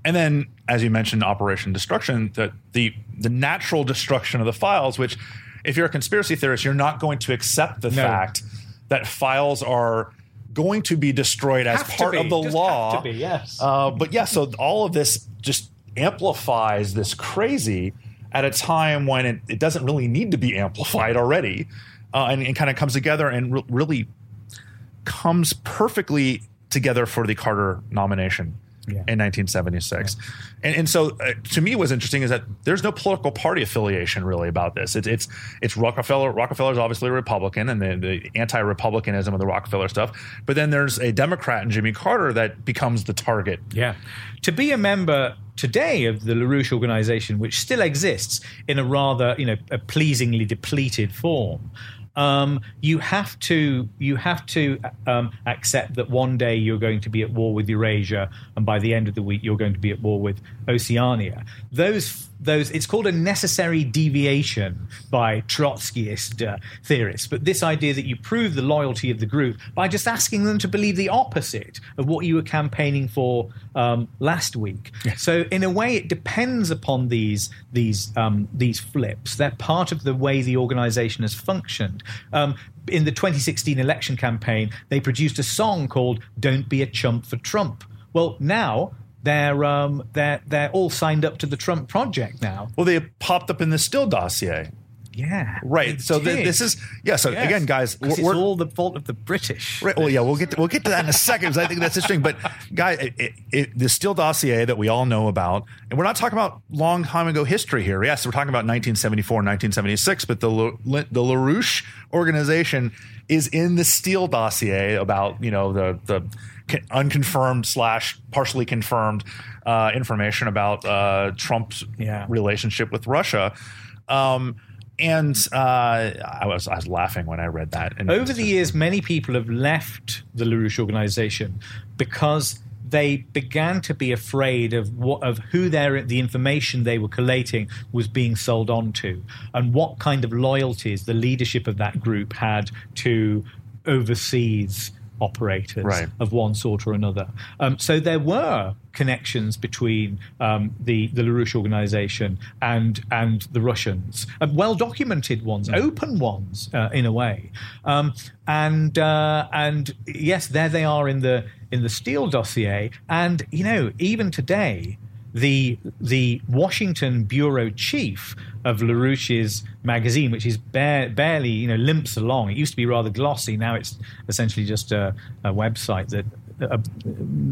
and then as you mentioned operation destruction the, the the natural destruction of the files which if you're a conspiracy theorist you're not going to accept the No. fact that files are going to be destroyed as Have part be. of the law be, yes. uh, but yeah so all of this just amplifies this crazy at a time when it, it doesn't really need to be amplified already uh, and, and kind of comes together and re- really comes perfectly together for the Carter nomination Yeah. in 1976. And, and so uh, to me, what's interesting is that there's no political party affiliation really about this. It's it's it's Rockefeller. Rockefeller's obviously a Republican and the, the anti-republicanism of the Rockefeller stuff. But then there's a Democrat in Jimmy Carter that becomes the target. Yeah. To be a member today of the LaRouche organization, which still exists in a rather, you know, a pleasingly depleted form, um, you have to you have to um, accept that one day you're going to be at war with Eurasia, and by the end of the week you're going to be at war with Oceania. Those those it's called a necessary deviation by Trotskyist uh, theorists. But this idea that you prove the loyalty of the group by just asking them to believe the opposite of what you were campaigning for um, last week. So in a way, it depends upon these these um, these flips. They're part of the way the organisation has functioned. Um, in the 2016 election campaign, they produced a song called "Don't Be a Chump for Trump." Well, now they're um, they're they're all signed up to the Trump project now. Well, they popped up in the Steele dossier. Yeah, Right. So th- this is yeah. So Yes. again, guys, we're, it's all the fault of the British. Right. Well, yeah, we'll get to, we'll get to that in a second because I think that's interesting. But guy, it, it, it, the Steele dossier that we all know about, and we're not talking about long time ago history here. Yes, we're talking about 1974, 1976, but the La- the LaRouche organization is in the Steele dossier about you know the the unconfirmed slash partially confirmed uh, information about uh, Trump's Yeah. relationship with Russia. Um, and uh, I was I was laughing when I read that. And Over the years, many people have left the LaRouche organization because they began to be afraid of what of who their the information they were collating was being sold on to and what kind of loyalties the leadership of that group had to overseas operators Right. of one sort or another. Um, so there were connections between um, the the LaRouche organization and and the Russians, uh, well documented ones, open ones uh, in a way. Um, and uh, and yes, there they are in the in the Steele dossier. And you know, even today. The the Washington bureau chief of LaRouche's magazine, which is bare, barely you know limps along. It used to be rather glossy. Now it's essentially just a, a website that uh,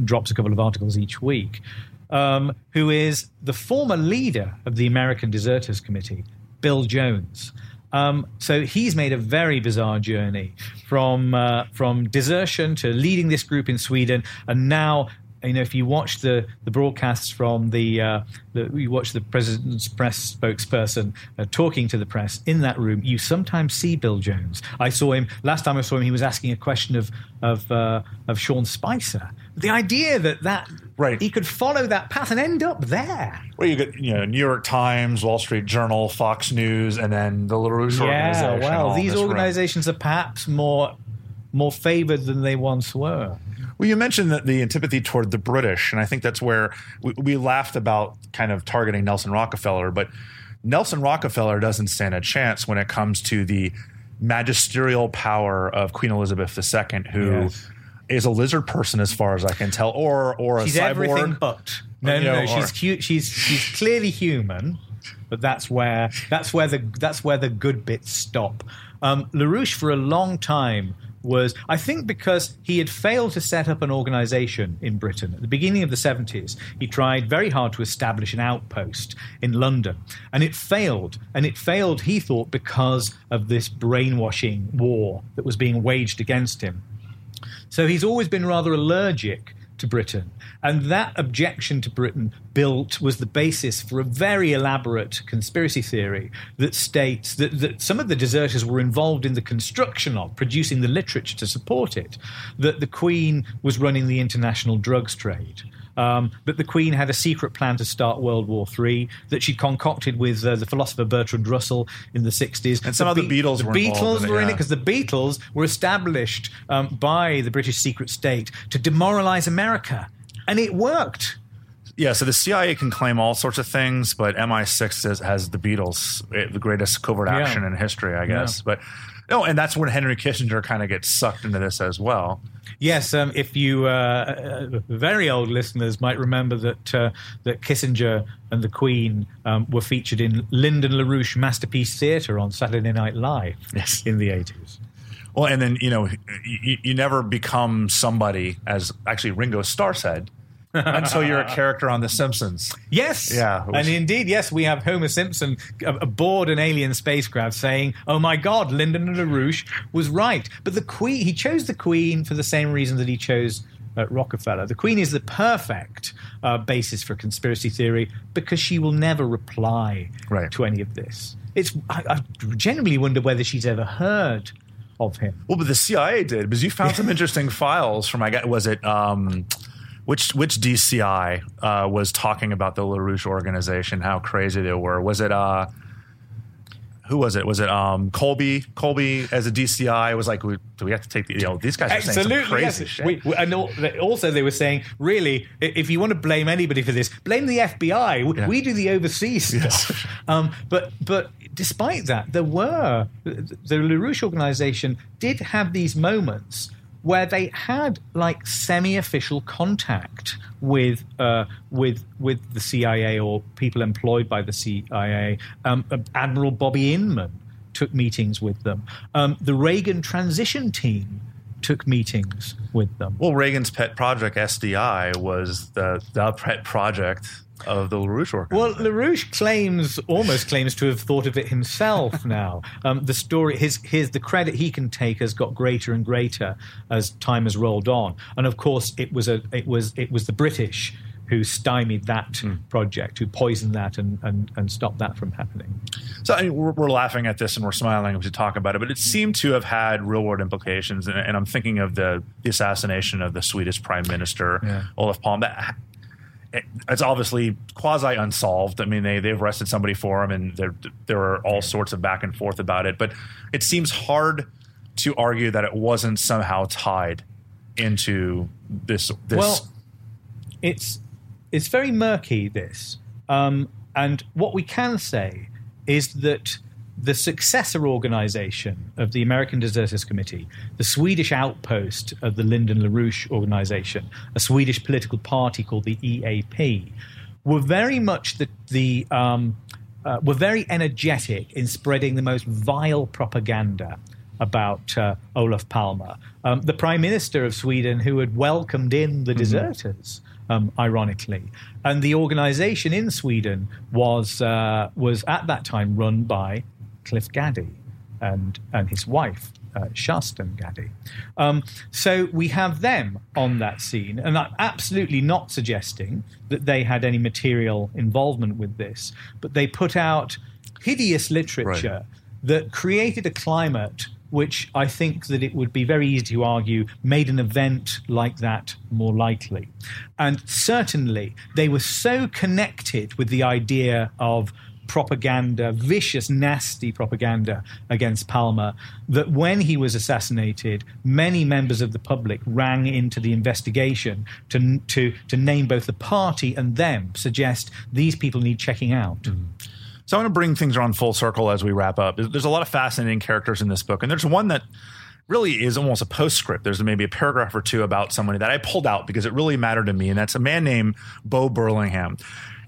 drops a couple of articles each week. Um, who is the former leader of the American Deserters Committee, Bill Jones. Um, so he's made a very bizarre journey from uh, from desertion to leading this group in Sweden, and now you know, if you watch the, the broadcasts from the, uh, the you watch the president's press spokesperson uh, talking to the press in that room, you sometimes see Bill Jones. I saw him last time I saw him. He was asking a question of of uh, of Sean Spicer. The idea that that Right. he could follow that path and end up there. Well, you get you know New York Times, Wall Street Journal, Fox News, and then the LaRouche Yeah, organization. well, these this room. organizations are perhaps more more favored than they once were. Well, you mentioned that the antipathy toward the British, and I think that's where we, we laughed about kind of targeting Nelson Rockefeller, but Nelson Rockefeller doesn't stand a chance when it comes to the magisterial power of Queen Elizabeth II, who is Yes. a lizard person, as far as I can tell, or or a She's cyborg. everything but. No, no, no. She's cute. She's she's clearly human, but that's where that's where the that's where the good bits stop. Um, LaRouche for a long time was, I think, because he had failed to set up an organization in Britain at the beginning of the seventies. He tried very hard to establish an outpost in London, and it failed. And it failed, he thought, because of this brainwashing war that was being waged against him. So he's always been rather allergic to Britain. And that objection to Britain built was the basis for a very elaborate conspiracy theory that states that, that some of the deserters were involved in the construction of, producing the literature to support it, that the Queen was running the international drugs trade. Um, but the Queen had a secret plan to start World War III that she concocted with uh, the philosopher Bertrand Russell in the 60s. And some of the Beatles the were Beatles in it, were in it yeah. because the Beatles were established um, by the British secret state to demoralize America. And it worked. Yeah, so the CIA can claim all sorts of things, but MI6 has, has the Beatles, eh, the greatest covert Yeah. action in history, I guess. But no, and that's when Henry Kissinger kind of gets sucked into this as well. Yes, um, if you uh, uh, very old listeners might remember that uh, that Kissinger and the Queen um, were featured in Lyndon LaRouche Masterpiece Theatre on Saturday Night Live Yes. in the 80s. Well, and then you know, you, you never become somebody, as actually Ringo Starr said, until you're a character on The Simpsons. Yes. Yeah, And indeed, yes, we have Homer Simpson aboard an alien spacecraft saying, "Oh my God, Lyndon LaRouche was right." But the Queen, he chose the Queen for the same reason that he chose uh, Rockefeller. The Queen is the perfect uh, basis for conspiracy theory because she will never reply Right. to any of this. It's I, I genuinely wonder whether she's ever heard of him. Well, but the CIA did because you found some interesting files from I guess was it um, which which DCI uh, was talking about the LaRouche organization, how crazy they were. Was it uh, who was it? Was it um, Colby? Colby as a DCI was like, we, do we have to take the, you know these guys are saying some Absolutely, crazy yes. shit. We- we- and also, they were saying, really, if you want to blame anybody for this, blame the FBI. We, Yeah. we do the overseas stuff. Um, but but despite that, there were the LaRouche organization did have these moments where they had like semi-official contact with uh, with with the CIA or people employed by the CIA. Um, Admiral Bobby Inman took meetings with them. Um, the Reagan transition team took meetings with them. well, Reagan's pet project SDI was the the pet project of the LaRouche organization. Well, LaRouche claims, almost claims to have thought of it himself now. Um, the story, his, his, the credit he can take has got greater and greater as time has rolled on. And of course, it was, a, it was, it was the British who stymied that project, who poisoned that and, and, and stopped that from happening. So I mean, we're, we're laughing at this and we're smiling as we talk about it, but it seemed to have had real world implications. And, and I'm thinking of the, the assassination of the Swedish Prime Minister Yeah. Olof Palme. That it's obviously quasi unsolved. I mean, they they've arrested somebody for him, and there there are all sorts of back and forth about it. But it seems hard to argue that it wasn't somehow tied into this this. Well, it's it's very murky this, um, and what we can say is that the successor organization of the American Deserters Committee, the Swedish outpost of the Lyndon LaRouche organization, a Swedish political party called the EAP, were very much the the um, uh, were very energetic in spreading the most vile propaganda about uh, Olof Palme, um, the Prime Minister of Sweden, who had welcomed in the deserters. Um, ironically, and the organisation in Sweden was uh, was at that time run by Cliff Gaddy and and his wife uh, Kerstin Gaddy. Um, so we have them on that scene, and I'm absolutely not suggesting that they had any material involvement with this, but they put out hideous literature that created a climate which I think that it would be very easy to argue made an event like that more likely. And certainly they were so connected with the idea of propaganda, vicious, nasty propaganda against Palmer, that when he was assassinated, many members of the public rang into the investigation to, to, to name both the party and them, suggest these people need checking out. Mm-hmm. So I want to bring things around full circle as we wrap up. There's a lot of fascinating characters in this book, and there's one that really is almost a postscript. There's maybe a paragraph or two about somebody that I pulled out because it really mattered to me, and that's a man named Bo Burlingham.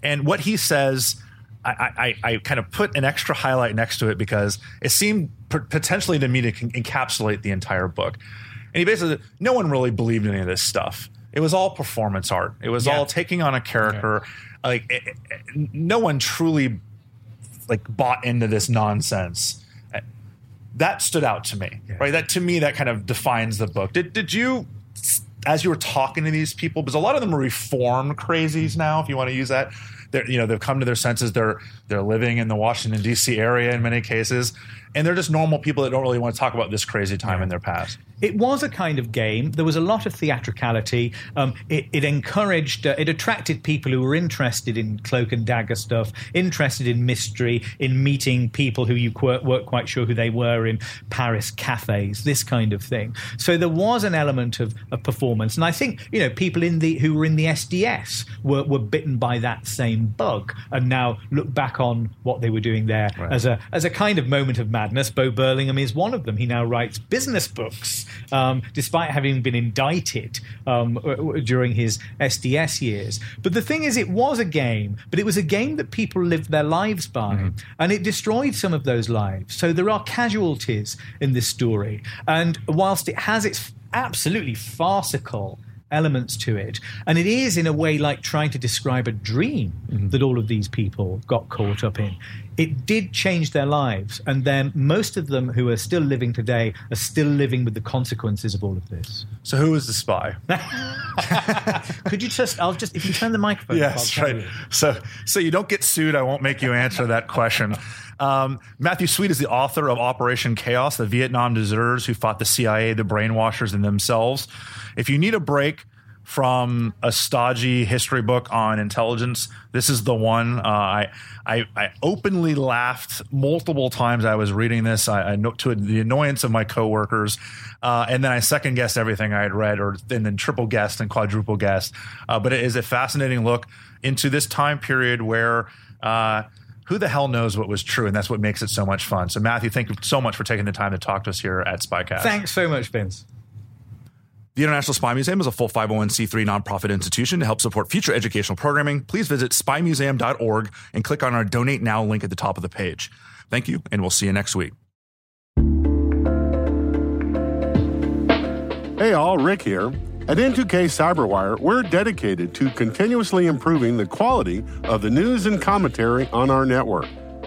And what he says I, I, I, kind of put an extra highlight next to it because it seemed potentially to me to encapsulate the entire book. And he basically, no one really believed any of this stuff. It was all performance art. It was yeah. all taking on a character. Okay. Like it, it, no one truly like bought into this nonsense. That stood out to me, yeah. right? That to me, that kind of defines the book. Did did you, as you were talking to these people, because a lot of them are reformed crazies now, if you want to use that they're you know they've come to their senses. They're they're living in the Washington D.C. area in many cases, and they're just normal people that don't really want to talk about this crazy time in their past. It was a kind of game. There was a lot of theatricality. Um, it, it, encouraged, uh, it attracted people who were interested in cloak and dagger stuff, interested in mystery, in meeting people who you qu- weren't quite sure who they were in Paris cafes, this kind of thing. So there was an element of, of performance, and I think you know people in the who were in the SDS were, were bitten by that same bug, and now look back on what they were doing there right. as a as a kind of moment of madness. Bo Burlingham is one of them. He now writes business books um, despite having been indicted um, during his SDS years. But the thing is, it was a game, but it was a game that people lived their lives by, mm-hmm. and it destroyed some of those lives. So there are casualties in this story. And whilst it has its absolutely farcical elements to it. And it is, in a way, like trying to describe a dream mm-hmm. that all of these people got caught up in. It did change their lives. And then most of them who are still living today are still living with the consequences of all of this. So, who was the spy? Could you just, I'll just, if you turn the microphone Yes, right. You. So, so you don't get sued, I won't make you answer that question. Um, Matthew Sweet is the author of Operation Chaos, the Vietnam deserters who fought the CIA, the brainwashers, and themselves. If you need a break from a stodgy history book on intelligence, this is the one. Uh, I, I, I openly laughed multiple times. I was reading this. I, I to the annoyance of my coworkers, uh, and then I second guessed everything I had read, or and then triple guessed and quadruple guessed. Uh, but it is a fascinating look into this time period where uh, who the hell knows what was true? And that's what makes it so much fun. So, Matthew, thank you so much for taking the time to talk to us here at Spycast. Thanks so much, Vince. The International Spy Museum is a full 501c3 nonprofit institution to help support future educational programming. Please visit spymuseum.org and click on our Donate Now link at the top of the page. Thank you, and we'll see you next week. Hey, all, Rick here. At N2K Cyberwire, we're dedicated to continuously improving the quality of the news and commentary on our network.